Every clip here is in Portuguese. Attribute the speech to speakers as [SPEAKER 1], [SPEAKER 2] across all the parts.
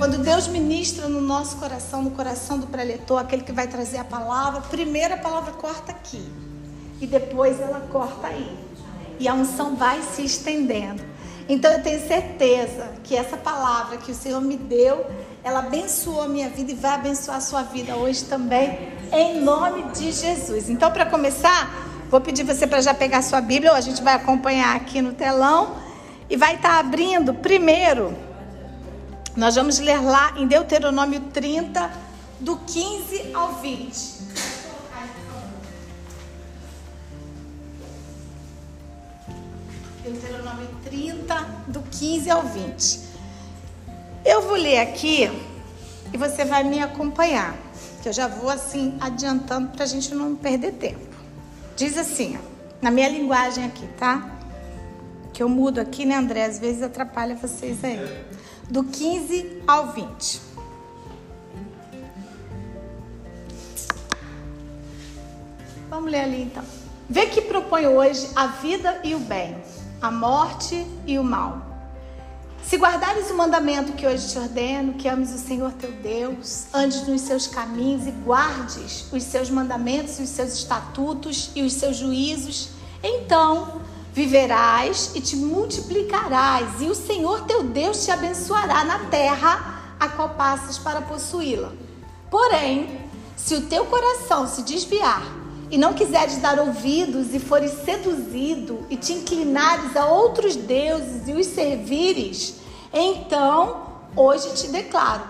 [SPEAKER 1] Quando Deus ministra no nosso coração, no coração do preletor, aquele que vai trazer a palavra, primeiro a palavra corta aqui. E depois ela corta aí. E a unção vai se estendendo. Então eu tenho certeza que essa palavra que o Senhor me deu, ela abençoou a minha vida e vai abençoar a sua vida hoje também, em nome de Jesus. Então, para começar, vou pedir você para já pegar sua Bíblia, ou a gente vai acompanhar aqui no telão e vai estar tá abrindo primeiro nós vamos ler lá em Deuteronômio 30, do 15 ao 20. Deuteronômio 30, do 15 ao 20. Eu vou ler aqui e você vai me acompanhar, que eu já vou assim adiantando para a gente não perder tempo. Diz assim, na minha linguagem aqui, tá? Que eu mudo aqui, né, André? Às vezes atrapalha vocês aí do 15 ao 20. Vamos ler ali então. Vê que propõe hoje a vida e o bem, a morte e o mal. Se guardares o mandamento que hoje te ordeno, que ames o Senhor teu Deus, andes nos seus caminhos e guardes os seus mandamentos os seus estatutos e os seus juízos, então viverás e te multiplicarás, e o Senhor teu Deus te abençoará na terra a qual passas para possuí-la. Porém, se o teu coração se desviar e não quiseres dar ouvidos e fores seduzido e te inclinares a outros deuses e os servires, então hoje te declaro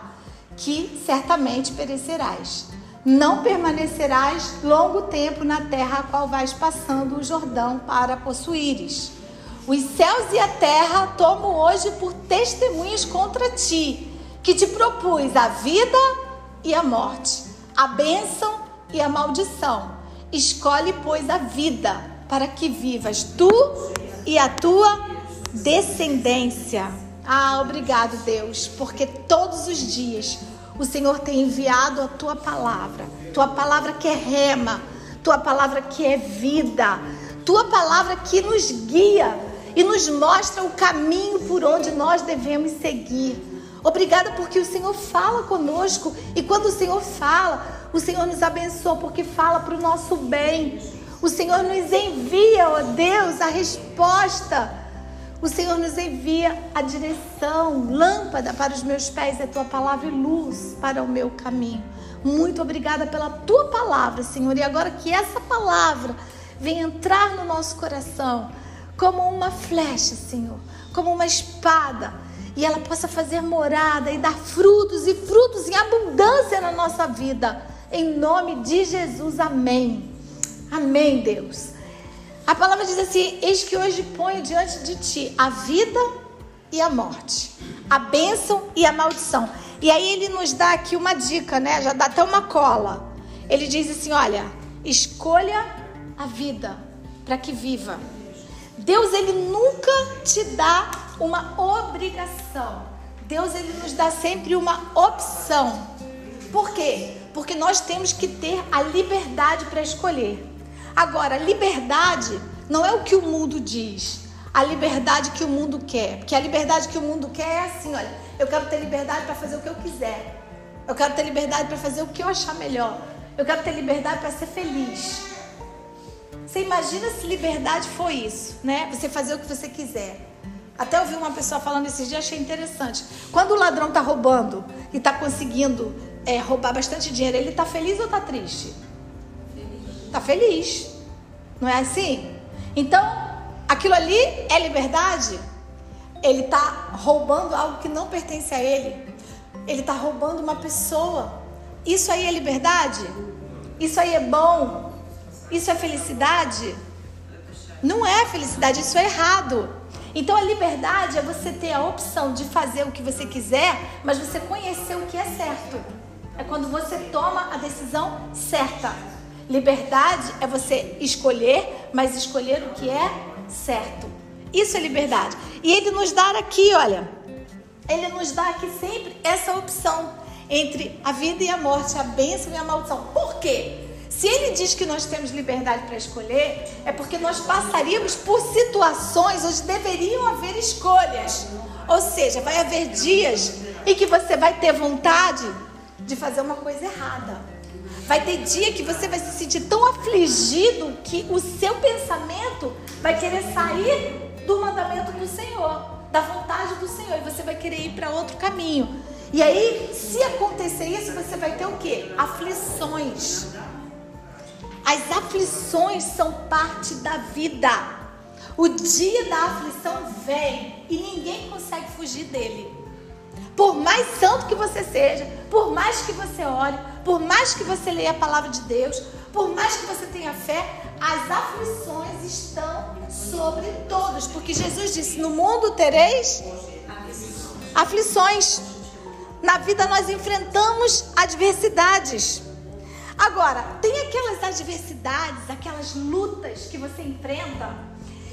[SPEAKER 1] que certamente perecerás não permanecerás longo tempo na terra a qual vais passando o Jordão para possuíres. Os céus e a terra tomo hoje por testemunhas contra ti, que te propus a vida e a morte, a bênção e a maldição. Escolhe, pois, a vida, para que vivas tu e a tua descendência. Ah, obrigado, Deus, porque todos os dias o Senhor tem enviado a tua palavra, tua palavra que é rema, tua palavra que é vida, tua palavra que nos guia e nos mostra o caminho por onde nós devemos seguir. Obrigada porque o Senhor fala conosco. E quando o Senhor fala, o Senhor nos abençoa porque fala para o nosso bem. O Senhor nos envia, ó Deus, a resposta o Senhor nos envia a direção, lâmpada para os meus pés, é tua palavra e luz para o meu caminho. Muito obrigada pela tua palavra, Senhor. E agora que essa palavra venha entrar no nosso coração como uma flecha, Senhor, como uma espada, e ela possa fazer morada e dar frutos e frutos em abundância na nossa vida. Em nome de Jesus, amém. Amém, Deus. A palavra diz assim: Eis que hoje ponho diante de ti a vida e a morte, a bênção e a maldição. E aí ele nos dá aqui uma dica, né? Já dá até uma cola. Ele diz assim: Olha, escolha a vida para que viva. Deus ele nunca te dá uma obrigação. Deus ele nos dá sempre uma opção. Por quê? Porque nós temos que ter a liberdade para escolher. Agora, liberdade não é o que o mundo diz, a liberdade que o mundo quer. Porque a liberdade que o mundo quer é assim: olha, eu quero ter liberdade para fazer o que eu quiser. Eu quero ter liberdade para fazer o que eu achar melhor. Eu quero ter liberdade para ser feliz. Você imagina se liberdade foi isso, né? Você fazer o que você quiser. Até ouvi uma pessoa falando esses dias, achei interessante. Quando o ladrão está roubando e está conseguindo é, roubar bastante dinheiro, ele está feliz ou está triste? Está feliz. Não é assim? Então, aquilo ali é liberdade? Ele está roubando algo que não pertence a ele. Ele está roubando uma pessoa. Isso aí é liberdade? Isso aí é bom? Isso é felicidade? Não é felicidade, isso é errado. Então a liberdade é você ter a opção de fazer o que você quiser, mas você conhecer o que é certo. É quando você toma a decisão certa. Liberdade é você escolher, mas escolher o que é certo. Isso é liberdade. E ele nos dá aqui, olha, ele nos dá aqui sempre essa opção entre a vida e a morte, a bênção e a maldição. Por quê? Se ele diz que nós temos liberdade para escolher, é porque nós passaríamos por situações onde deveriam haver escolhas. Ou seja, vai haver dias e que você vai ter vontade de fazer uma coisa errada. Vai ter dia que você vai se sentir tão afligido que o seu pensamento vai querer sair do mandamento do Senhor, da vontade do Senhor, e você vai querer ir para outro caminho. E aí, se acontecer isso, você vai ter o quê? Aflições. As aflições são parte da vida. O dia da aflição vem e ninguém consegue fugir dele. Por mais santo que você seja, por mais que você ore, por mais que você leia a palavra de Deus, por mais que você tenha fé, as aflições estão sobre todos, porque Jesus disse: "No mundo tereis aflições". Na vida nós enfrentamos adversidades. Agora, tem aquelas adversidades, aquelas lutas que você enfrenta,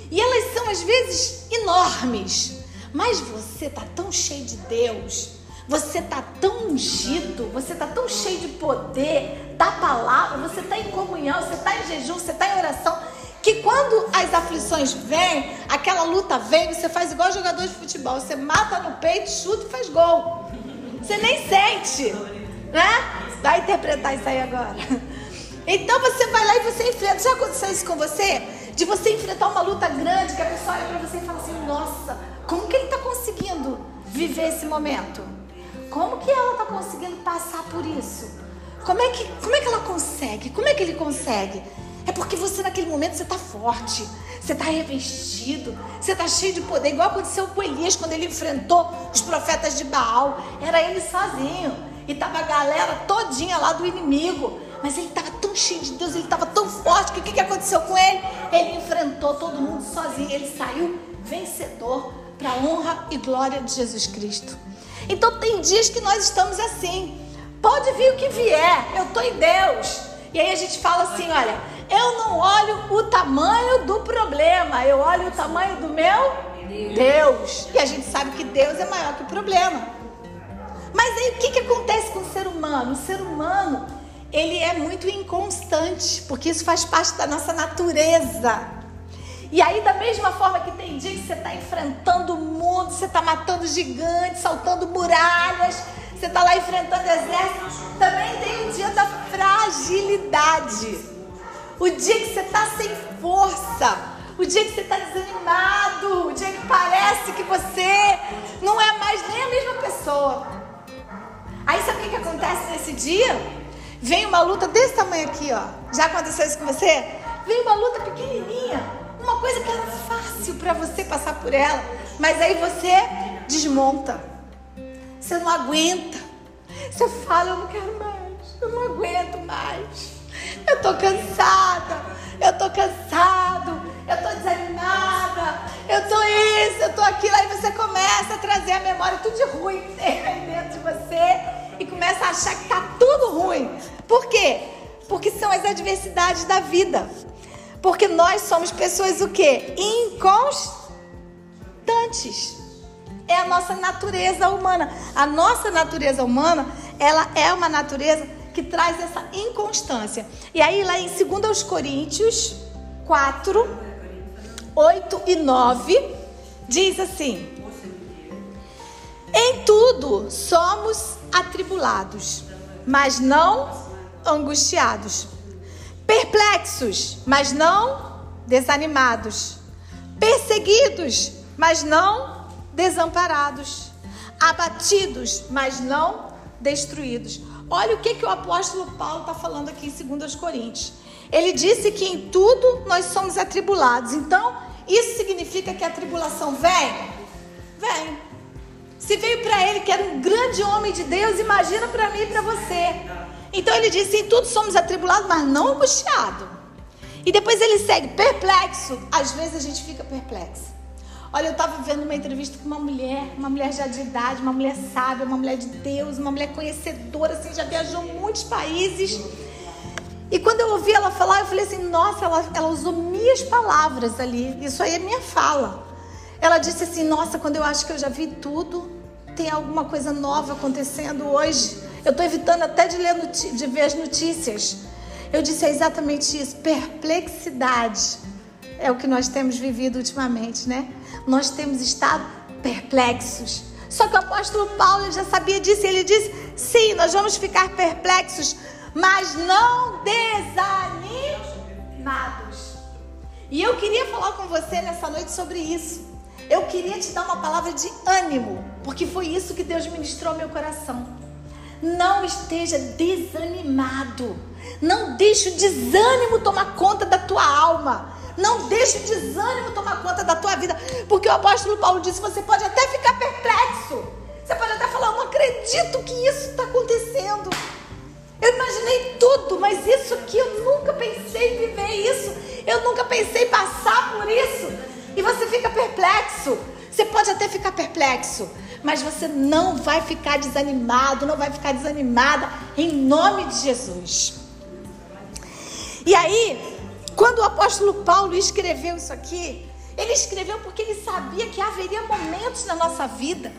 [SPEAKER 1] e elas são às vezes enormes. Mas você tá tão cheio de Deus, você tá tão ungido, você tá tão cheio de poder da palavra, você tá em comunhão, você tá em jejum, você tá em oração, que quando as aflições vêm, aquela luta vem, você faz igual jogador de futebol, você mata no peito, chuta e faz gol. Você nem sente, né? Vai interpretar isso aí agora. Então você vai lá e você enfrenta. Já aconteceu isso com você? De você enfrentar uma luta grande que a pessoa olha para você e fala assim: Nossa, como que ele está conseguindo viver esse momento? Como que ela está conseguindo passar por isso? Como é, que, como é que ela consegue? Como é que ele consegue? É porque você naquele momento você está forte, você está revestido, você está cheio de poder, igual aconteceu com Elias quando ele enfrentou os profetas de Baal. Era ele sozinho. E tava a galera todinha lá do inimigo. Mas ele estava tão cheio de Deus, ele estava tão forte que o que, que aconteceu com ele? Ele enfrentou todo mundo sozinho. Ele saiu vencedor para a honra e glória de Jesus Cristo. Então tem dias que nós estamos assim. Pode vir o que vier, eu estou em Deus. E aí a gente fala assim: olha, eu não olho o tamanho do problema, eu olho o tamanho do meu Deus. E a gente sabe que Deus é maior que o problema. Mas aí o que, que acontece com o ser humano? O ser humano, ele é muito inconstante, porque isso faz parte da nossa natureza. E aí, da mesma forma que tem dia que você está enfrentando o mundo, você está matando gigantes, saltando muralhas, você está lá enfrentando exércitos, também tem o dia da fragilidade. O dia que você está sem força, o dia que você está desanimado, o dia que parece que você não é mais nem a mesma pessoa. Aí sabe o que, que acontece nesse dia? Vem uma luta desse tamanho aqui, ó. Já aconteceu isso com você? Vem uma luta pequenininha, uma coisa que era fácil para você passar por ela, mas aí você desmonta. Você não aguenta. Você fala, eu não quero mais, eu não aguento mais. Eu tô cansada, eu tô cansado, eu tô desanimada, eu tô isso, eu tô aquilo. Aí você começa a trazer a memória tudo de ruim que tem aí dentro de você e começa a achar que tá tudo ruim. Por quê? Porque são as adversidades da vida. Porque nós somos pessoas o quê? Inconstantes. É a nossa natureza humana. A nossa natureza humana, ela é uma natureza que traz essa inconstância. E aí, lá em 2 Coríntios 4, 8 e 9, diz assim: Em tudo somos atribulados, mas não angustiados, perplexos, mas não desanimados, perseguidos, mas não desamparados, abatidos, mas não destruídos. Olha o que, que o apóstolo Paulo está falando aqui em 2 Coríntios. Ele disse que em tudo nós somos atribulados. Então, isso significa que a tribulação vem? Vem. Se veio para ele, que era um grande homem de Deus, imagina para mim e para você. Então ele disse: em tudo somos atribulados, mas não angustiados. E depois ele segue, perplexo. Às vezes a gente fica perplexo. Olha, eu estava vendo uma entrevista com uma mulher, uma mulher já de idade, uma mulher sábia, uma mulher de Deus, uma mulher conhecedora, assim, já viajou muitos países. E quando eu ouvi ela falar, eu falei assim: nossa, ela, ela usou minhas palavras ali. Isso aí é minha fala. Ela disse assim: nossa, quando eu acho que eu já vi tudo, tem alguma coisa nova acontecendo hoje. Eu estou evitando até de, ler de ver as notícias. Eu disse: é exatamente isso, perplexidade é o que nós temos vivido ultimamente, né? Nós temos estado perplexos. Só que o apóstolo Paulo já sabia disso. Ele disse: sim, nós vamos ficar perplexos, mas não desanimados. E eu queria falar com você nessa noite sobre isso. Eu queria te dar uma palavra de ânimo, porque foi isso que Deus ministrou ao meu coração. Não esteja desanimado. Não deixe o desânimo tomar conta da tua alma. Não deixe o desânimo tomar conta da tua vida. Porque o apóstolo Paulo disse: você pode até ficar perplexo. Você pode até falar: eu não acredito que isso está acontecendo. Eu imaginei tudo, mas isso aqui eu nunca pensei em viver isso. Eu nunca pensei em passar por isso. E você fica perplexo. Você pode até ficar perplexo, mas você não vai ficar desanimado, não vai ficar desanimada em nome de Jesus. E aí, quando o apóstolo Paulo escreveu isso aqui, ele escreveu porque ele sabia que haveria momentos na nossa vida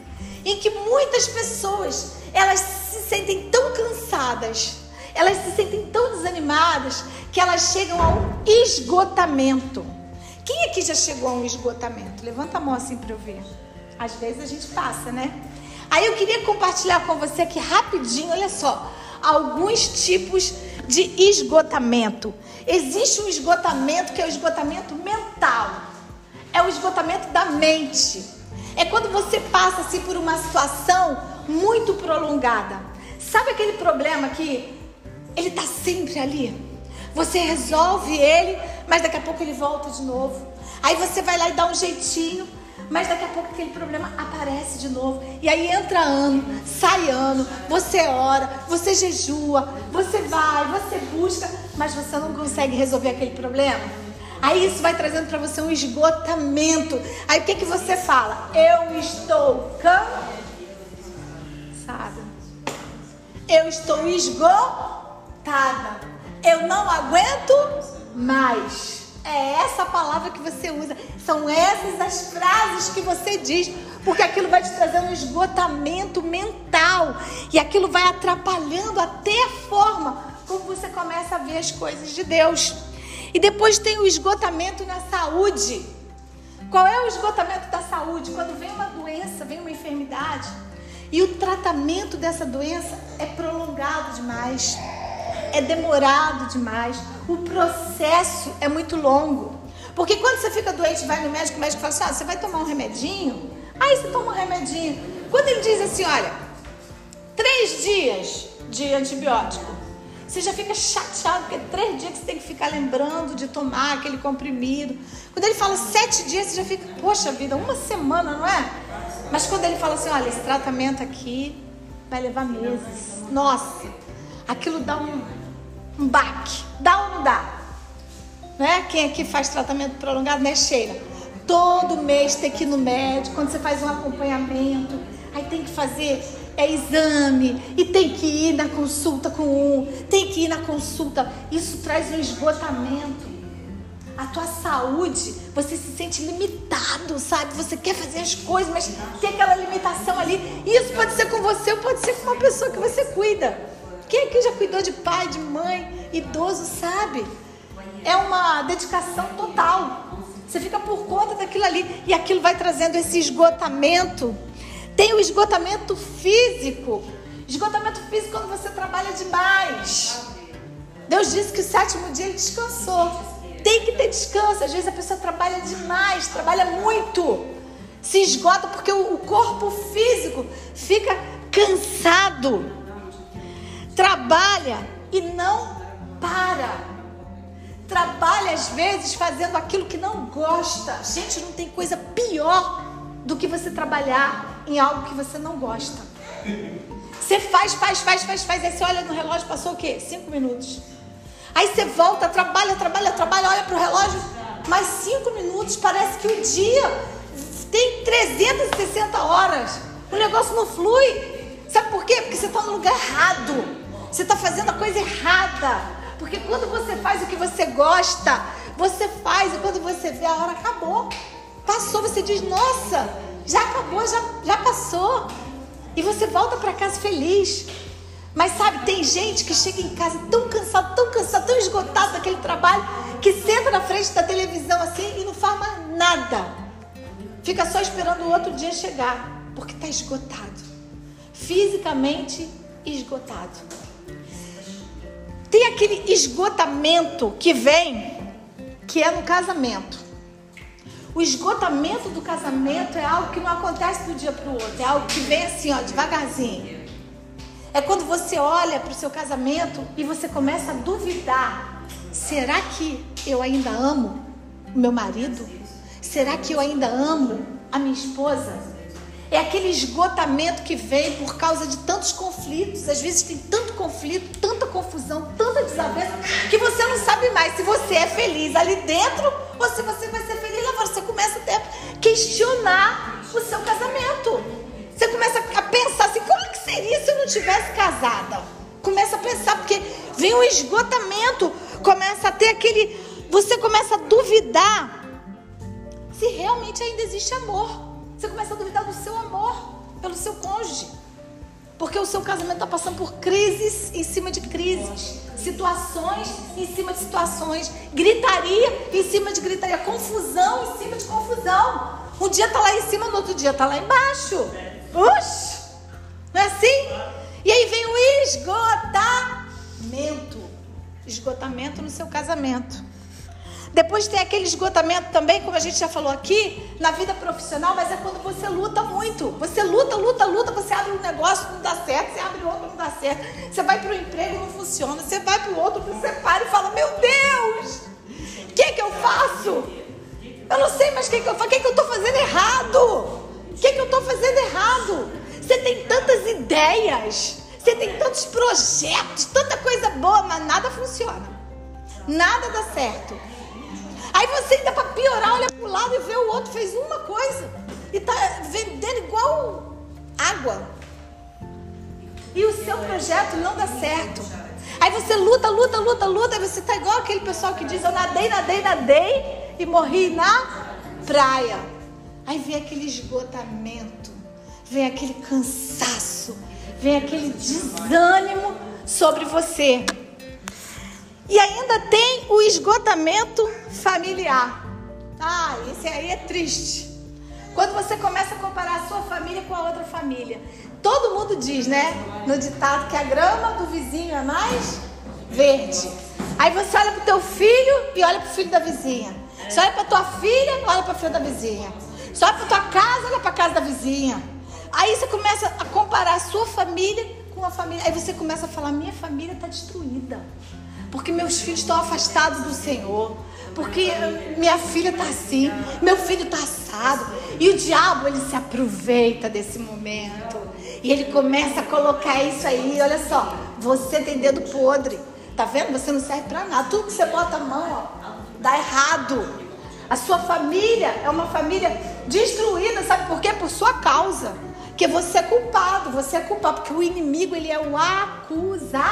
[SPEAKER 1] em que muitas pessoas elas se sentem tão cansadas, elas se sentem tão desanimadas que elas chegam a um esgotamento. Quem aqui já chegou a um esgotamento? Levanta a mão assim para eu ver. Às vezes a gente passa, né? Aí eu queria compartilhar com você aqui rapidinho, olha só, alguns tipos de esgotamento. Existe um esgotamento que é o esgotamento mental. É o esgotamento da mente. É quando você passa assim por uma situação muito prolongada. Sabe aquele problema que ele está sempre ali? Você resolve ele, mas daqui a pouco ele volta de novo. Aí você vai lá e dá um jeitinho, mas daqui a pouco aquele problema aparece de novo. E aí entra ano, sai ano, você ora, você jejua, você vai, você busca, mas você não consegue resolver aquele problema. Aí isso vai trazendo para você um esgotamento. Aí o que, que você fala? Eu estou cansada. Eu estou esgotada. Eu não aguento mais. É essa palavra que você usa. São essas as frases que você diz. Porque aquilo vai te trazendo um esgotamento mental. E aquilo vai atrapalhando até a forma como você começa a ver as coisas de Deus. E depois tem o esgotamento na saúde. Qual é o esgotamento da saúde? Quando vem uma doença, vem uma enfermidade. E o tratamento dessa doença é prolongado demais é demorado demais, o processo é muito longo. Porque quando você fica doente, vai no médico, o médico fala assim: ah, você vai tomar um remedinho? Aí você toma um remedinho. Quando ele diz assim: olha, três dias de antibiótico, você já fica chateado, porque três dias que você tem que ficar lembrando de tomar aquele comprimido. Quando ele fala sete dias, você já fica, poxa vida, uma semana, não é? Mas quando ele fala assim: olha, esse tratamento aqui vai levar meses. Nossa, aquilo dá um, um baque. Dá ou não dá? Né? Quem aqui faz tratamento prolongado, né, Sheila? Todo mês tem que ir no médico, quando você faz um acompanhamento, aí tem que fazer é exame e tem que ir na consulta com um, tem que ir na consulta. Isso traz um esgotamento. A tua saúde, você se sente limitado, sabe? Você quer fazer as coisas, mas tem aquela limitação ali. Isso pode ser com você ou pode ser com uma pessoa que você cuida. Quem aqui já cuidou de pai, de mãe, idoso, sabe? É uma dedicação total. Você fica por conta daquilo ali e aquilo vai trazendo esse esgotamento. Tem o esgotamento físico. Esgotamento físico quando você trabalha demais. Deus disse que o sétimo dia ele descansou. Tem que ter descanso. Às vezes a pessoa trabalha demais, trabalha muito. Se esgota porque o corpo físico fica cansado trabalha e não para. Trabalha às vezes fazendo aquilo que não gosta. Gente, não tem coisa pior do que você trabalhar em algo que você não gosta. Você faz, faz, faz, faz, faz. Aí você olha no relógio, passou o quê? Cinco minutos. Aí você volta, trabalha, trabalha, trabalha, olha para o relógio, mais cinco minutos. Parece que o dia tem 360 horas. O negócio não flui. Sabe por quê? Porque você está no lugar errado. Você está fazendo a coisa errada. Porque quando você faz o que você gosta, você faz e quando você vê a hora acabou. Passou, você diz, nossa, já acabou, já, já passou. E você volta para casa feliz. Mas sabe, tem gente que chega em casa tão cansado, tão cansado, tão esgotado daquele trabalho, que senta na frente da televisão assim e não faz mais nada. Fica só esperando o outro dia chegar porque está esgotado fisicamente esgotado. Tem aquele esgotamento que vem, que é no casamento. O esgotamento do casamento é algo que não acontece do dia para o outro, é algo que vem assim, ó, devagarzinho. É quando você olha para o seu casamento e você começa a duvidar: será que eu ainda amo o meu marido? Será que eu ainda amo a minha esposa? É aquele esgotamento que vem por causa de tantos conflitos. Às vezes tem tanto conflito, tanta confusão, tanta desavença, que você não sabe mais se você é feliz ali dentro ou se você vai ser feliz lá fora. Você começa até a questionar o seu casamento. Você começa a pensar assim: como que seria se eu não tivesse casada? Começa a pensar, porque vem o esgotamento, começa a ter aquele. Você começa a duvidar se realmente ainda existe amor. Porque o seu casamento está passando por crises em cima de crises, situações em cima de situações, gritaria em cima de gritaria, confusão em cima de confusão. Um dia está lá em cima, no outro dia está lá embaixo. Oxi! Não é assim? E aí vem o esgotamento. Esgotamento no seu casamento. Depois tem aquele esgotamento também, como a gente já falou aqui, na vida profissional, mas é quando você luta muito. Você luta, luta, luta, você abre um negócio, não dá certo, você abre outro, não dá certo. Você vai para o emprego, não funciona. Você vai para o outro, você para e fala: Meu Deus, o que, que eu faço? Eu não sei mais o que, que eu faço, o que, que eu estou fazendo errado? O que, que eu estou fazendo errado? Você tem tantas ideias, você tem tantos projetos, tanta coisa boa, mas nada funciona. Nada dá certo. Aí você ainda para piorar, olha para o lado e vê o outro fez uma coisa. E está vendendo igual água. E o seu projeto não dá certo. Aí você luta, luta, luta, luta. Aí você está igual aquele pessoal que diz: Eu nadei, nadei, nadei e morri na praia. Aí vem aquele esgotamento, vem aquele cansaço, vem aquele desânimo sobre você. E ainda tem o esgotamento familiar. Ah, esse aí é triste. Quando você começa a comparar a sua família com a outra família. Todo mundo diz, né? No ditado que a grama do vizinho é mais verde. Aí você olha para o teu filho e olha para o filho da vizinha. Você olha para tua filha, olha para a filha da vizinha. Você olha para tua casa, olha para a casa da vizinha. Aí você começa a comparar a sua família com a família. Aí você começa a falar: minha família está destruída porque meus filhos estão afastados do Senhor, porque minha filha está assim, meu filho está assado. E o diabo, ele se aproveita desse momento. E ele começa a colocar isso aí. Olha só, você tem dedo podre. Tá vendo? Você não serve para nada. Tudo que você bota a mão, ó, dá errado. A sua família é uma família destruída, sabe por quê? Por sua causa. Porque você é culpado, você é culpado, porque o inimigo ele é o acusador.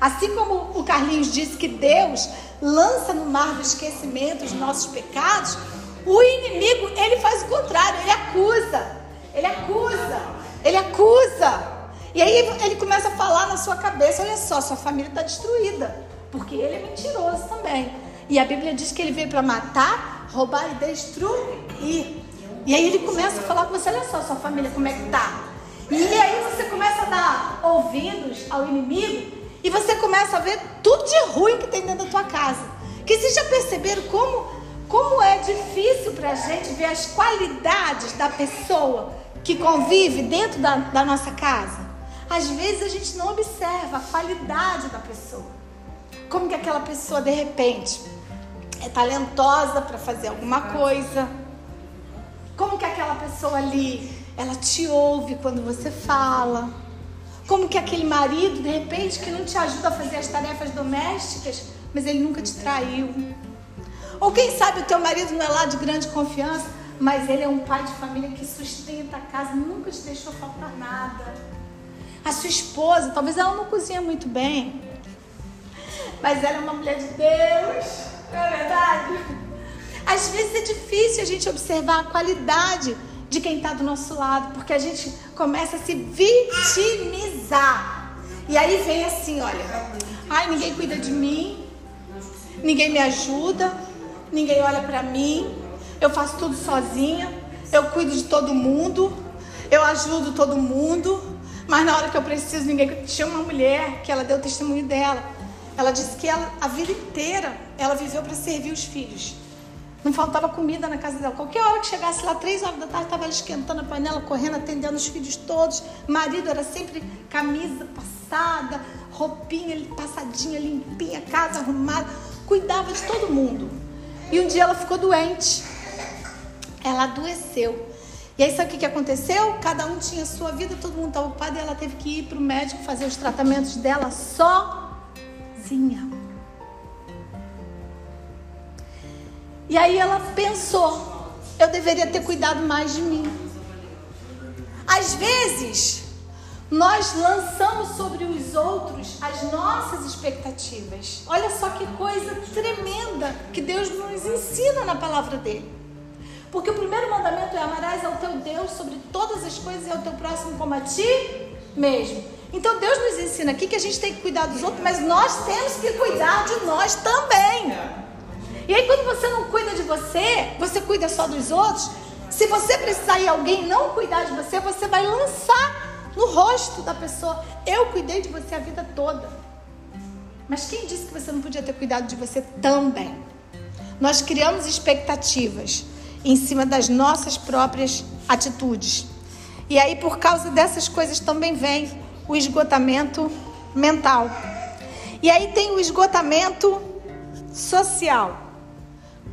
[SPEAKER 1] Assim como o Carlinhos disse que Deus lança no mar do esquecimento os nossos pecados, o inimigo, ele faz o contrário, ele acusa. Ele acusa. Ele acusa. E aí ele começa a falar na sua cabeça, olha só, sua família está destruída. Porque ele é mentiroso também. E a Bíblia diz que ele veio para matar, roubar e destruir. E aí ele começa a falar com você, olha só, sua família, como é que tá? E aí você começa a dar ouvidos ao inimigo e você começa a ver tudo de ruim que tem dentro da tua casa. Que vocês já perceberam como, como é difícil para a gente ver as qualidades da pessoa que convive dentro da, da nossa casa? Às vezes a gente não observa a qualidade da pessoa. Como que aquela pessoa de repente é talentosa para fazer alguma coisa? Como que aquela pessoa ali, ela te ouve quando você fala? Como que aquele marido, de repente, que não te ajuda a fazer as tarefas domésticas, mas ele nunca te traiu. Ou quem sabe o teu marido não é lá de grande confiança, mas ele é um pai de família que sustenta a casa, nunca te deixou faltar nada. A sua esposa, talvez ela não cozinha muito bem, mas ela é uma mulher de Deus, não é verdade? Às vezes é difícil a gente observar a qualidade de quem está do nosso lado, porque a gente começa a se vitimizar. E aí vem assim, olha, ai, ninguém cuida de mim, ninguém me ajuda, ninguém olha para mim, eu faço tudo sozinha, eu cuido de todo mundo, eu ajudo todo mundo, mas na hora que eu preciso, ninguém. Tinha uma mulher que ela deu testemunho dela. Ela disse que ela, a vida inteira ela viveu para servir os filhos. Não faltava comida na casa dela. Qualquer hora que chegasse lá, três horas da tarde, estava ela esquentando a panela, correndo, atendendo os filhos todos. Marido era sempre camisa passada, roupinha passadinha, limpinha, casa arrumada. Cuidava de todo mundo. E um dia ela ficou doente. Ela adoeceu. E aí sabe o que, aconteceu? Cada um tinha sua vida, todo mundo estava ocupado e ela teve que ir para o médico fazer os tratamentos dela sozinha. E aí ela pensou, eu deveria ter cuidado mais de mim. Às vezes, nós lançamos sobre os outros as nossas expectativas. Olha só que coisa tremenda que Deus nos ensina na palavra dele. Porque o primeiro mandamento é amarás ao teu Deus sobre todas as coisas e ao teu próximo como a ti mesmo. Então Deus nos ensina aqui que a gente tem que cuidar dos outros, mas nós temos que cuidar de nós também. E aí, quando você não cuida de você, você cuida só dos outros. Se você precisar e alguém não cuidar de você, você vai lançar no rosto da pessoa: Eu cuidei de você a vida toda. Mas quem disse que você não podia ter cuidado de você também? Nós criamos expectativas em cima das nossas próprias atitudes. E aí, por causa dessas coisas, também vem o esgotamento mental. E aí tem o esgotamento social.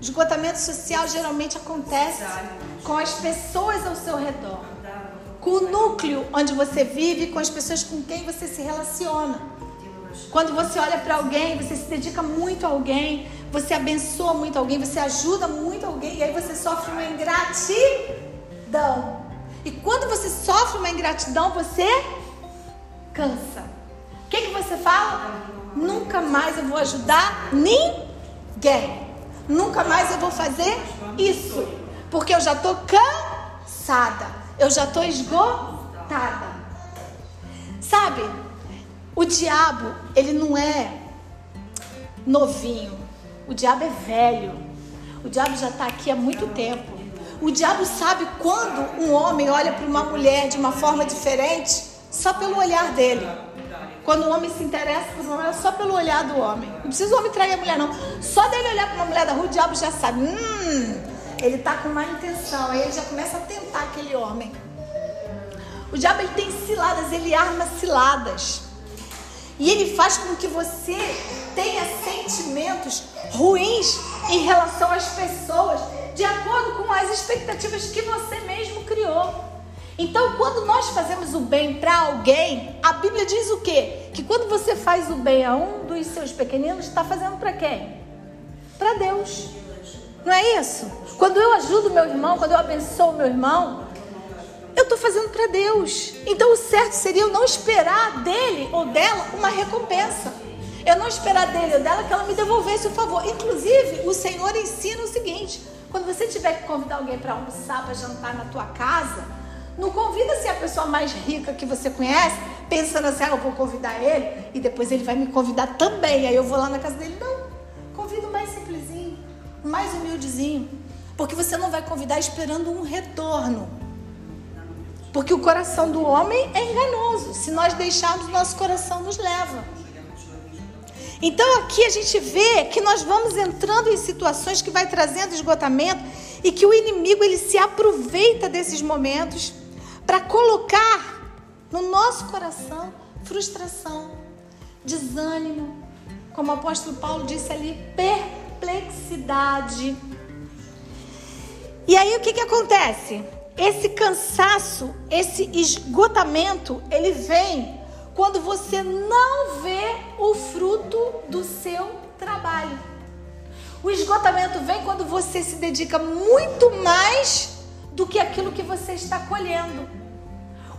[SPEAKER 1] Esgotamento social geralmente acontece com as pessoas ao seu redor, com o núcleo onde você vive, com as pessoas com quem você se relaciona. Quando você olha para alguém, você se dedica muito a alguém, você abençoa muito alguém, você ajuda muito alguém, e aí você sofre uma ingratidão. E quando você sofre uma ingratidão, você cansa. O que, que você fala? Nunca mais eu vou ajudar ninguém. Nunca mais eu vou fazer isso. Porque eu já estou cansada. Eu já estou esgotada. Sabe? O diabo, ele não é novinho. O diabo é velho. O diabo já está aqui há muito tempo. O diabo sabe quando um homem olha para uma mulher de uma forma diferente só pelo olhar dele. Quando o homem se interessa por uma mulher, só pelo olhar do homem. Não precisa o homem trair a mulher, não. Só dele olhar para uma mulher da rua, o diabo já sabe. Hum, ele está com má intenção. Aí ele já começa a tentar aquele homem. O diabo ele tem ciladas, ele arma ciladas. E ele faz com que você tenha sentimentos ruins em relação às pessoas, de acordo com as expectativas que você mesmo criou. Então, quando nós fazemos o bem para alguém, a Bíblia diz o quê? Que quando você faz o bem a um dos seus pequeninos, está fazendo para quem? Para Deus. Não é isso? Quando eu ajudo meu irmão, quando eu abençoo meu irmão, eu estou fazendo para Deus. Então, o certo seria eu não esperar dele ou dela uma recompensa. Eu não esperar dele ou dela que ela me devolvesse o favor. Inclusive, o Senhor ensina o seguinte: quando você tiver que convidar alguém para almoçar, para jantar na tua casa, não convida se a pessoa mais rica que você conhece, pensando assim, ah, eu vou convidar ele e depois ele vai me convidar também. Aí eu vou lá na casa dele. Não. Convida o mais simplesinho, mais humildezinho. Porque você não vai convidar esperando um retorno. Porque o coração do homem é enganoso. Se nós deixarmos, nosso coração nos leva. Então aqui a gente vê que nós vamos entrando em situações que vai trazendo esgotamento e que o inimigo ele se aproveita desses momentos para colocar no nosso coração frustração, desânimo, como o apóstolo Paulo disse ali, perplexidade. E aí o que, que acontece? Esse cansaço, esse esgotamento, ele vem quando você não vê o fruto do seu trabalho. O esgotamento vem quando você se dedica muito mais do que aquilo que você está colhendo.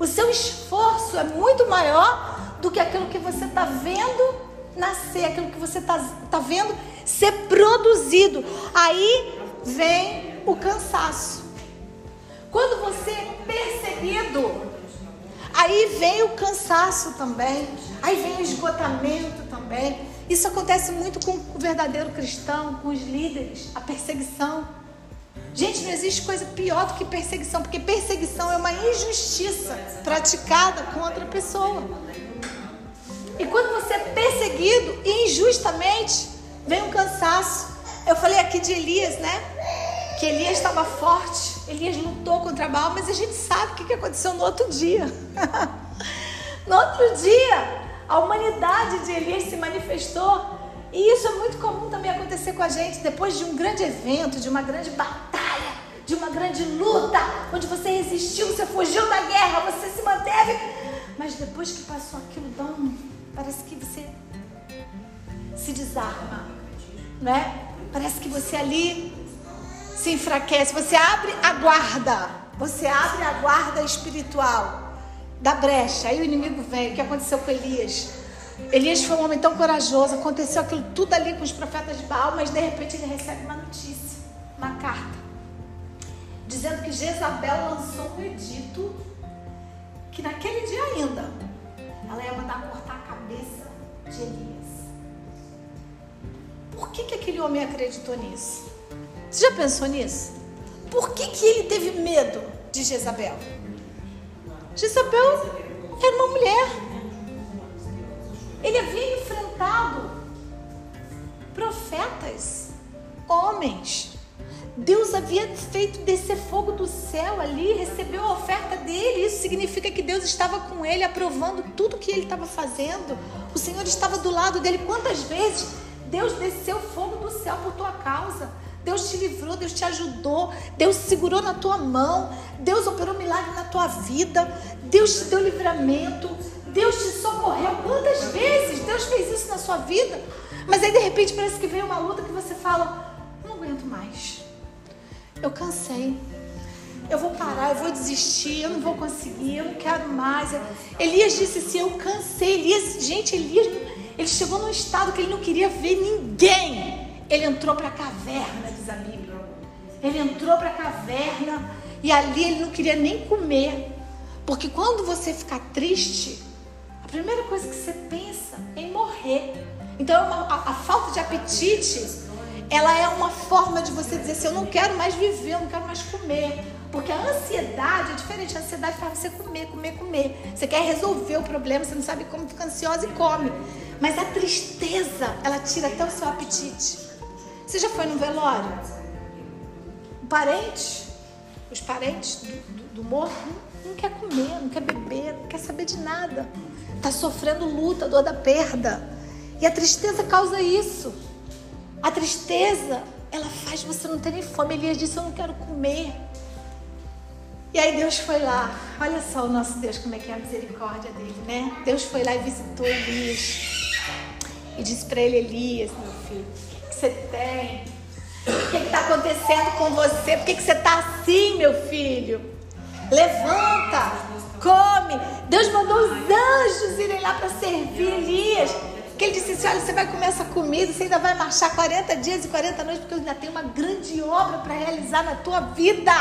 [SPEAKER 1] O seu esforço é muito maior do que aquilo que você está vendo nascer, aquilo que você está tá vendo ser produzido. Aí vem o cansaço. Quando você é perseguido, aí vem o cansaço também, aí vem o esgotamento também. Isso acontece muito com o verdadeiro cristão, com os líderes, a perseguição. Gente, não existe coisa pior do que perseguição, porque perseguição é uma injustiça praticada contra a pessoa. E quando você é perseguido injustamente, vem um cansaço. Eu falei aqui de Elias, né? Que Elias estava forte, Elias lutou contra Baal, mas a gente sabe o que aconteceu no outro dia. no outro dia, a humanidade de Elias se manifestou. E isso é muito comum também acontecer com a gente depois de um grande evento, de uma grande batalha, de uma grande luta, onde você resistiu, você fugiu da guerra, você se manteve. Mas depois que passou aquilo, dão, parece que você se desarma, né? Parece que você ali se enfraquece, você abre a guarda, você abre a guarda espiritual da brecha. Aí o inimigo vem. O que aconteceu com Elias? Elias foi um homem tão corajoso, aconteceu aquilo tudo ali com os profetas de Baal, mas de repente ele recebe uma notícia, uma carta, dizendo que Jezabel lançou um edito que naquele dia ainda ela ia mandar cortar a cabeça de Elias. Por que, que aquele homem acreditou nisso? Você já pensou nisso? Por que, que ele teve medo de Jezabel? Jezabel era uma mulher. Ele havia enfrentado profetas, homens. Deus havia feito descer fogo do céu ali, recebeu a oferta dele. Isso significa que Deus estava com ele, aprovando tudo que ele estava fazendo. O Senhor estava do lado dele. Quantas vezes Deus desceu fogo do céu por tua causa? Deus te livrou, Deus te ajudou, Deus segurou na tua mão, Deus operou milagre na tua vida, Deus te deu livramento, Deus te socorreu. Quantas vezes Deus fez isso na sua vida? Mas aí de repente parece que vem uma luta que você fala: não aguento mais, eu cansei. Eu vou parar, eu vou desistir, eu não vou conseguir, eu não quero mais. Elias disse assim: Eu cansei. Elias, gente, Elias, ele chegou num estado que ele não queria ver ninguém. Ele entrou para a caverna, diz a Bíblia. Ele entrou para a caverna e ali ele não queria nem comer. Porque quando você ficar triste, a primeira coisa que você pensa é em morrer. Então é a, a, falta de apetite, ela é uma forma de você dizer assim, eu não quero mais viver, eu não quero mais comer. Porque a ansiedade é diferente. A ansiedade faz você comer, comer, comer. Você quer resolver o problema, você não sabe como, fica ansiosa e come. Mas a tristeza, ela tira até o seu apetite. Você já foi no velório? O parente, os parentes do, do, do morto, não, não, quer comer, não quer beber, não quer saber de nada. Está sofrendo luta, dor da perda. E a tristeza causa isso. A tristeza, ela faz você não ter nem fome. Elias disse: Eu não quero comer. E aí Deus foi lá. Olha só o nosso Deus, como é que é a misericórdia dele, né? Deus foi lá e visitou Elias. E disse para ele: Elias, meu filho você tem? O que está acontecendo com você? Por que, que você está assim, meu filho? Levanta, come. Deus mandou os anjos irem lá para servir Elias. Que ele disse assim: Olha, você vai comer essa comida, você ainda vai marchar 40 dias e 40 noites, porque eu ainda tenho uma grande obra para realizar na tua vida.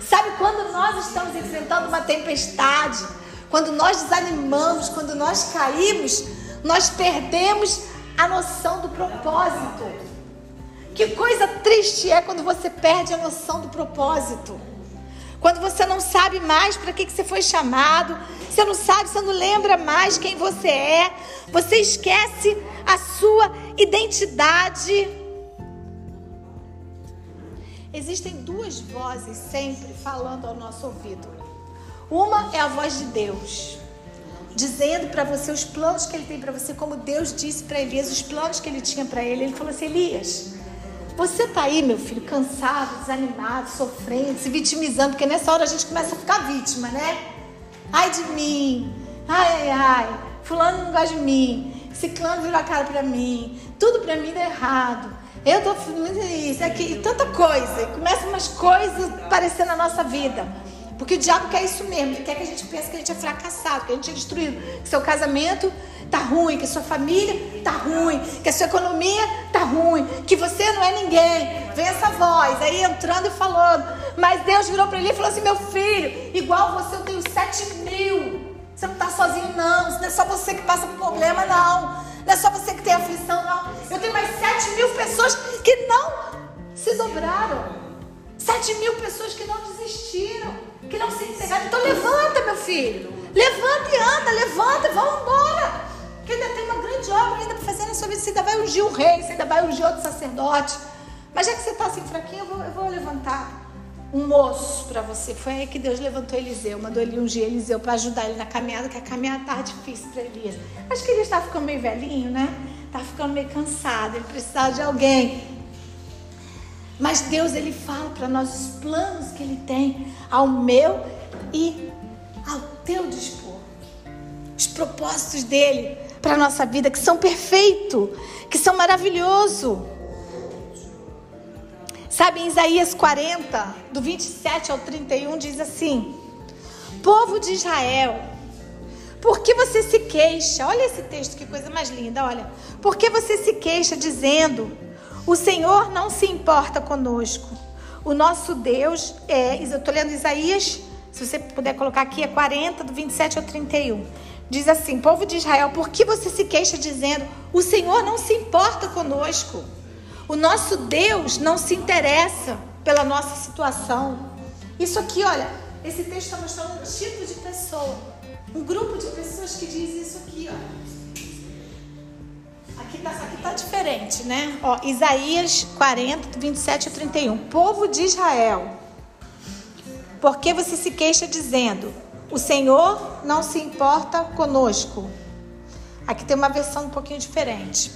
[SPEAKER 1] Sabe quando nós estamos enfrentando uma tempestade, quando nós desanimamos, quando nós caímos, nós perdemos a noção do propósito. Que coisa triste é quando você perde a noção do propósito. Quando você não sabe mais para que, que você foi chamado, você não sabe, você não lembra mais quem você é, você esquece a sua identidade. Existem duas vozes sempre falando ao nosso ouvido. Uma é a voz de Deus, dizendo para você os planos que ele tem para você, como Deus disse para Elias, os planos que ele tinha para ele. Ele falou assim: Elias, você tá aí, meu filho, cansado, desanimado, sofrendo, se vitimizando, porque nessa hora a gente começa a ficar vítima, né? Ai de mim, ai, ai, ai, fulano não gosta de mim, ciclano virou a cara para mim, tudo para mim dá errado. Eu tô isso, aqui, e tanta coisa. Começa umas coisas aparecendo na nossa vida. Porque o diabo quer isso mesmo, ele quer que a gente pense que a gente é fracassado, que a gente é destruído, que seu casamento tá ruim, que sua família tá ruim, que a sua economia tá ruim, que você não é ninguém. Vem essa voz aí entrando e falando. Mas Deus virou para ele e falou assim: meu filho, igual você eu tenho sete mil. Você não está sozinho, não. Não é só você que passa por problema, não. Não é só você que tem aflição, não. Eu tenho mais sete mil pessoas que não se dobraram. Sete mil pessoas que não desistiram, que não se entregaram. Então levanta, meu filho. Levanta e anda, levanta vamos embora. Porque ainda tem uma grande obra ainda para fazer na sua vida. Você ainda vai ungir um rei, você ainda vai ungir outro sacerdote. Mas já que você está assim fraquinho, eu vou, eu vou levantar um moço para você. Foi aí que Deus levantou Eliseu, mandou ele ungir Eliseu para ajudar ele na caminhada, que a caminhada estava difícil para Elias. Acho que ele estava ficando meio velhinho, né? Estava ficando meio cansado, ele precisava de alguém. Mas Deus, ele fala para nós os planos que ele tem ao meu e ao teu dispor. Os propósitos dele para a nossa vida, que são perfeitos, que são maravilhosos. Sabe, em Isaías 40, do 27 ao 31, diz assim: Povo de Israel, por que você se queixa? Olha esse texto, que coisa mais linda, olha. Por que você se queixa dizendo: O Senhor não se importa conosco? O nosso Deus é. Eu estou lendo Isaías, se você puder colocar aqui, é 40, do 27 ao 31. Diz assim: Povo de Israel, por que você se queixa dizendo: O Senhor não se importa conosco? O nosso Deus não se interessa pela nossa situação. Isso aqui, olha, esse texto está mostrando um tipo de pessoa. Um grupo de pessoas que diz isso aqui, ó. Aqui está tá diferente, né? Ó, Isaías 40, 27 a 31. Povo de Israel, por que você se queixa dizendo: O Senhor não se importa conosco? Aqui tem uma versão um pouquinho diferente.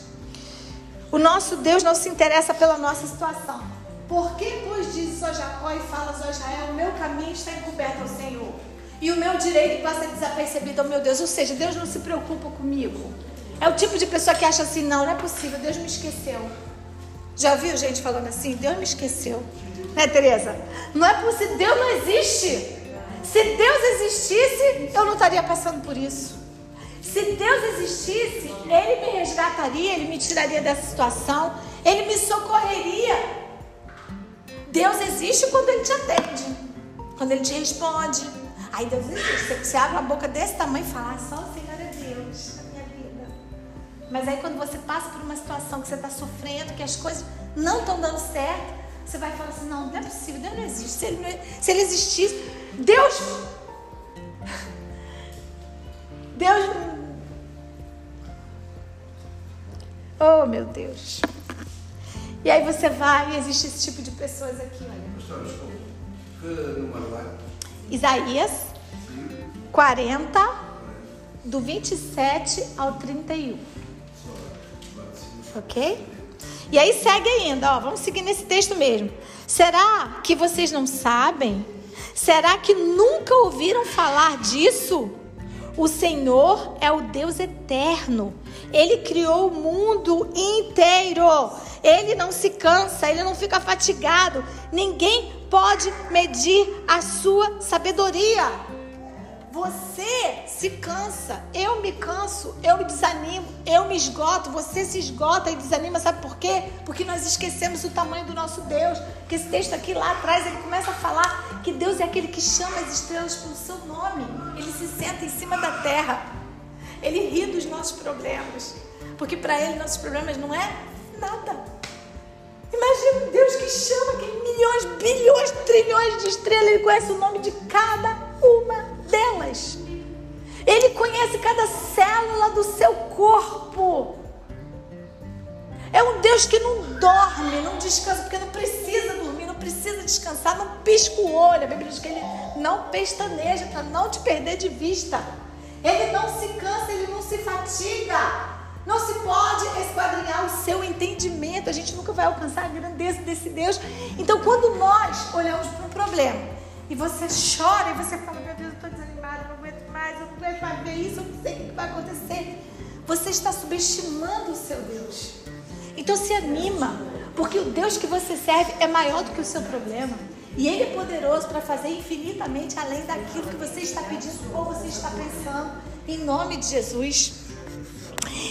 [SPEAKER 1] O nosso Deus não se interessa pela nossa situação. Por que, pois, diz só Jacó e fala só Israel, o meu caminho está encoberto ao Senhor. E o meu direito passa desapercebido ao meu Deus. Ou seja, Deus não se preocupa comigo. É o tipo de pessoa que acha assim, não, não é possível, Deus me esqueceu. Já viu gente falando assim, Deus me esqueceu. Né, Tereza? Não é possível, Deus não existe. Se Deus existisse, eu não estaria passando por isso. Se Deus existisse, Ele me resgataria, Ele me tiraria dessa situação, Ele me socorreria. Deus existe quando Ele te atende, quando Ele te responde. Aí Deus existe. Você abre uma boca desse tamanho e fala, ah, só o Senhor é Deus na minha vida. Mas aí quando você passa por uma situação que você está sofrendo, que as coisas não estão dando certo, você vai falar assim, não, não é possível, Deus não existe. Se Ele, não, se ele existisse, Deus. Deus Oh, meu Deus. E aí você vai existe esse tipo de pessoas aqui, olha. Isaías 40, do 27 ao 31. Ok? E aí segue ainda, ó, vamos seguir nesse texto mesmo. Será que vocês não sabem? Será que nunca ouviram falar disso? O Senhor é o Deus eterno. Ele criou o mundo inteiro. Ele não se cansa, ele não fica fatigado. Ninguém pode medir a sua sabedoria. Você se cansa, eu me canso, eu me desanimo, eu me esgoto, você se esgota e desanima, sabe por quê? Porque nós esquecemos o tamanho do nosso Deus. Que esse texto aqui lá atrás ele começa a falar que Deus é aquele que chama as estrelas pelo seu nome. Ele se senta em cima da terra. Ele ri dos nossos problemas. Porque para ele nossos problemas não é nada. Imagina um Deus que chama que milhões, bilhões, trilhões de estrelas, ele conhece o nome de cada uma Ele conhece cada célula do seu corpo. É um Deus que não dorme, não descansa, porque não precisa dormir, não precisa descansar, não pisca o olho. A Bíblia diz que ele não pestaneja para não te perder de vista. Ele não se cansa, ele não se fatiga. Não se pode esquadrinhar o seu entendimento. A gente nunca vai alcançar a grandeza desse Deus. Então, quando nós olhamos para um problema e você chora e você fala: mais, eu isso, eu não sei o que vai acontecer. Você está subestimando o seu Deus. Então, se anima, porque o Deus que você serve é maior do que o seu problema. E Ele é poderoso para fazer infinitamente além daquilo que você está pedindo ou você está pensando. Em nome de Jesus.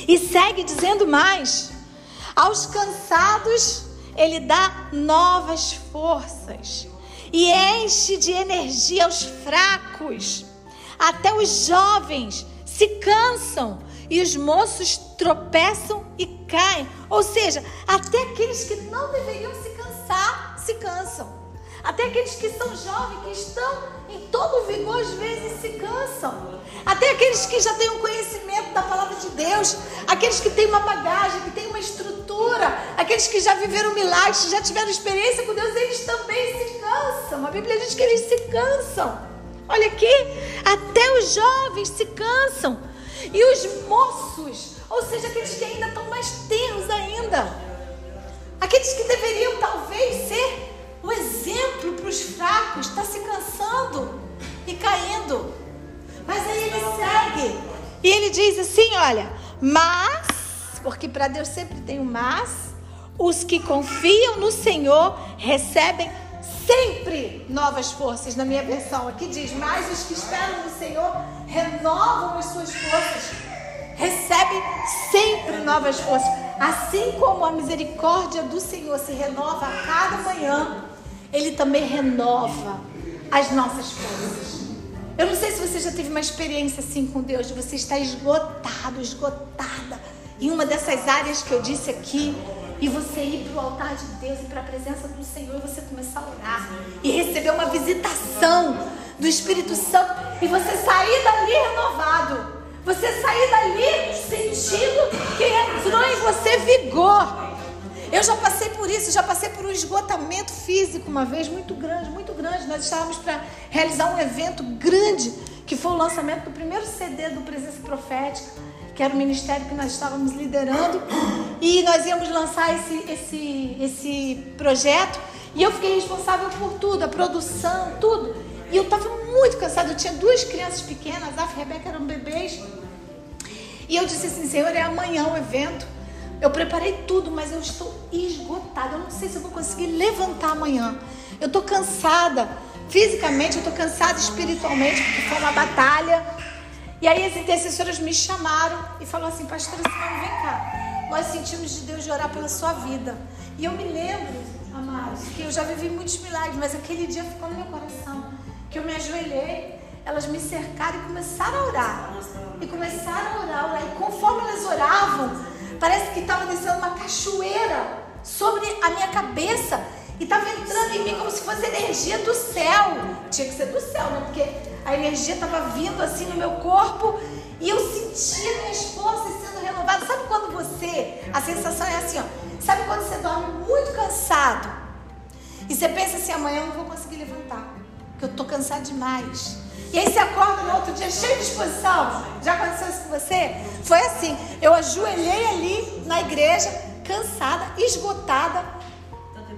[SPEAKER 1] E segue dizendo mais: aos cansados ele dá novas forças e enche de energia os fracos. Até os jovens se cansam e os moços tropeçam e caem. Ou seja, até aqueles que não deveriam se cansar, se cansam. Até aqueles que são jovens, que estão em todo vigor, às vezes se cansam. Até aqueles que já têm um conhecimento da palavra de Deus, aqueles que têm uma bagagem, que têm uma estrutura, aqueles que já viveram milagres, já tiveram experiência com Deus, eles também se cansam. A Bíblia diz que eles se cansam. Olha aqui, até os jovens se cansam. E os moços, ou seja, aqueles que ainda estão mais tenros ainda, aqueles que deveriam talvez ser o exemplo para os fracos, está se cansando e caindo. Mas aí ele segue. E ele diz assim: olha, mas, porque para Deus sempre tem um mas, os que confiam no Senhor recebem sempre novas forças. Na minha versão aqui diz: mas os que esperam no Senhor renovam as suas forças. Recebem sempre novas forças. Assim como a misericórdia do Senhor se renova a cada manhã, Ele também renova as nossas forças. Eu não sei se você já teve uma experiência assim com Deus, de você estar esgotado, esgotada em uma dessas áreas que eu disse aqui, e você ir para o altar de Deus e para a presença do Senhor e você começar a orar e receber uma visitação do Espírito Santo e você sair dali renovado. Você sair dali sentindo que entrou em você vigor. Eu já passei por isso, já passei por um esgotamento físico uma vez muito grande, muito grande. Nós estávamos para realizar um evento grande, que foi o lançamento do primeiro CD do Presença Profética, que era o ministério que nós estávamos liderando. E nós íamos lançar esse, esse, esse projeto. E eu fiquei responsável por tudo, a produção, tudo. E eu estava muito cansada. Eu tinha duas crianças pequenas, a Rebeca eram bebês. E eu disse assim: Senhor, é amanhã o evento. Eu preparei tudo, mas eu estou esgotada. Eu não sei se eu vou conseguir levantar amanhã. Eu estou cansada. Fisicamente, eu estou cansada espiritualmente, porque foi uma batalha. E aí as intercessoras me chamaram e falaram assim, pastora Simone, vem cá. Nós sentimos de Deus de orar pela sua vida. E eu me lembro, amados, que eu já vivi muitos milagres, mas aquele dia ficou no meu coração. Que eu me ajoelhei, elas me cercaram e começaram a orar. E começaram a orar, orar. E conforme elas oravam, Parece que estava descendo uma cachoeira sobre a minha cabeça e estava entrando em mim como se fosse energia do céu. Tinha que ser do céu, né? Porque a energia estava vindo assim no meu corpo e eu sentia minhas forças sendo renovadas. Sabe quando você, a sensação é assim, ó. Sabe quando você dorme muito cansado e você pensa assim, amanhã eu não vou conseguir levantar, porque eu estou cansado demais. E aí você acorda no outro dia cheio de disposição. Já aconteceu isso com você? Foi assim. Eu ajoelhei ali na igreja, cansada, esgotada.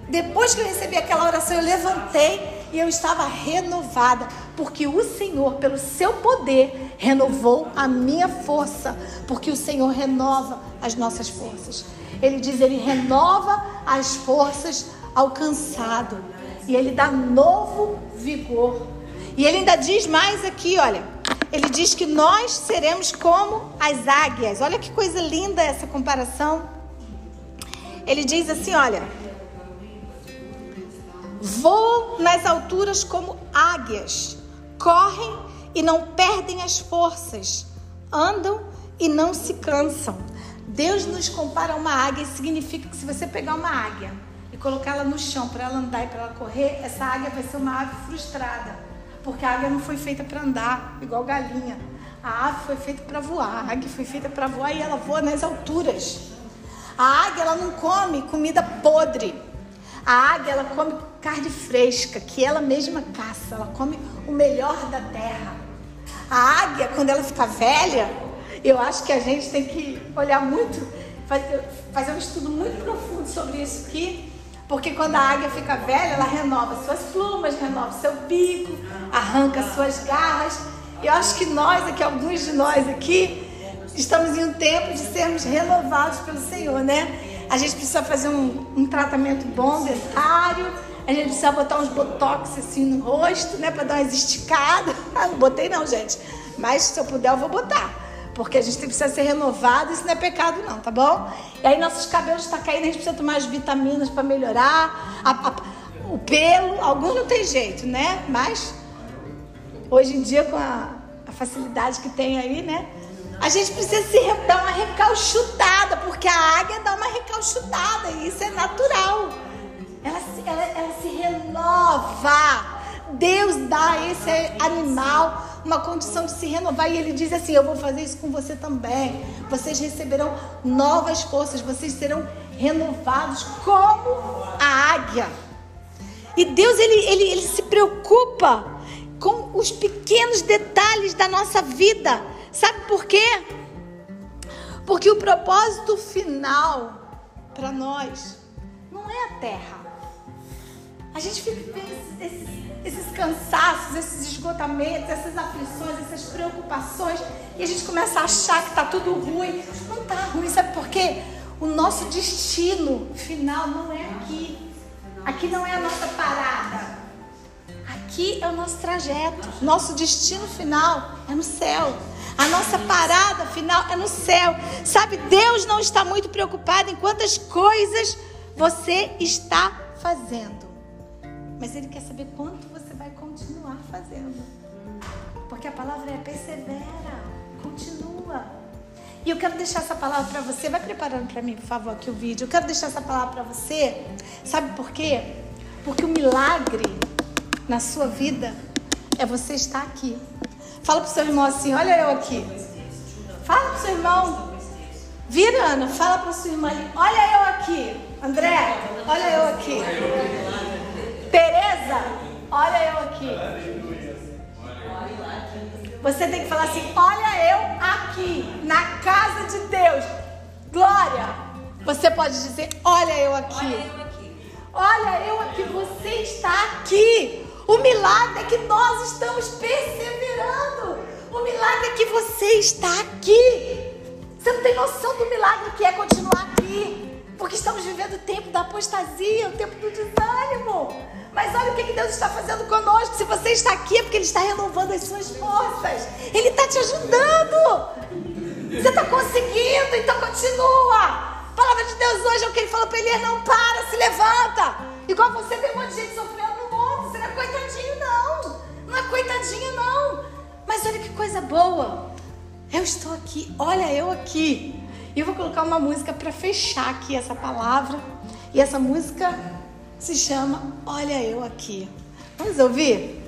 [SPEAKER 1] Depois que eu recebi aquela oração, eu levantei e eu estava renovada, porque o Senhor, pelo seu poder, renovou a minha força, porque o Senhor renova as nossas forças. Ele diz, ele renova as forças ao cansado e ele dá novo vigor e ele ainda diz mais aqui, olha. Ele diz que nós seremos como as águias. Olha que coisa linda essa comparação. Ele diz assim, olha. Voam nas alturas como águias. Correm e não perdem as forças. Andam e não se cansam. Deus nos compara a uma águia. Isso significa que se você pegar uma águia e colocar ela no chão para ela andar e para ela correr, essa águia vai ser uma ave frustrada. Porque a águia não foi feita para andar, igual galinha. A ave foi feita para voar. A águia foi feita para voar e ela voa nas alturas. A águia ela não come comida podre. A águia ela come carne fresca, que ela mesma caça. Ela come o melhor da terra. A águia, quando ela fica velha, eu acho que a gente tem que olhar muito, fazer um estudo muito profundo sobre isso aqui porque quando a águia fica velha, ela renova suas plumas, renova seu bico, arranca suas garras. Eu acho que nós aqui, alguns de nós aqui, estamos em um tempo de sermos renovados pelo Senhor, né? A gente precisa fazer um, um tratamento bom, dentário, a gente precisa botar uns botox assim no rosto, né? Para dar umas esticadas. Ah, não botei não, gente. Mas se eu puder, eu vou botar. Porque a gente precisa ser renovado, isso não é pecado não, tá bom? E aí nossos cabelos estão tá caindo, a gente precisa tomar as vitaminas para melhorar. A, a, o pelo, alguns não tem jeito, né? Mas hoje em dia com a, a facilidade que tem aí, né? A gente precisa se dar uma recalchutada, porque a águia dá uma recalchutada e isso é natural. Ela, ela, ela se renova. Deus dá a esse animal uma condição de se renovar e ele diz assim: Eu vou fazer isso com você também. Vocês receberão novas forças, vocês serão renovados como a águia. E Deus ele, ele, ele se preocupa com os pequenos detalhes da nossa vida. Sabe por quê? Porque o propósito final para nós não é a terra. A gente fica vendo esses, esses cansaços, esses esgotamentos, essas aflições, essas preocupações, e a gente começa a achar que está tudo ruim. Não está ruim, sabe por quê? O nosso destino final não é aqui. Aqui não é a nossa parada. Aqui é o nosso trajeto. Nosso destino final é no céu. A nossa parada final é no céu. Sabe, Deus não está muito preocupado em quantas coisas você está fazendo. Mas Ele quer saber quanto você vai continuar fazendo. Porque a palavra é persevera, continua. E eu quero deixar essa palavra para você. Vai preparando para mim, por favor, aqui o vídeo. Eu quero deixar essa palavra para você. Sabe por quê? Porque o milagre na sua vida é você estar aqui. Fala pro seu irmão assim: olha eu aqui. Fala pro seu irmão. Vira, Ana, fala pra sua irmã ali: olha eu aqui. André, olha eu aqui. Tereza, olha eu aqui. Você tem que falar assim: olha eu aqui, na casa de Deus. Glória. Você pode dizer: olha eu aqui. Olha eu aqui, você está aqui. O milagre é que nós estamos perseverando. O milagre é que você está aqui. Você não tem noção do milagre que é continuar aqui. Porque estamos vivendo o tempo da apostasia, o tempo do desânimo. Mas olha o que Deus está fazendo conosco. Se você está aqui é porque Ele está renovando as suas forças. Ele está te ajudando. Você está conseguindo, então continua. Palavra de Deus hoje é o que ele falou para ele: não para, se levanta. Igual você tem um monte de gente sofrendo no mundo. Você não é coitadinho, não. Não é coitadinho, não. Mas olha que coisa boa. Eu estou aqui, olha eu aqui. E eu vou colocar uma música para fechar aqui essa palavra. E essa música se chama Olha Eu Aqui. Vamos ouvir?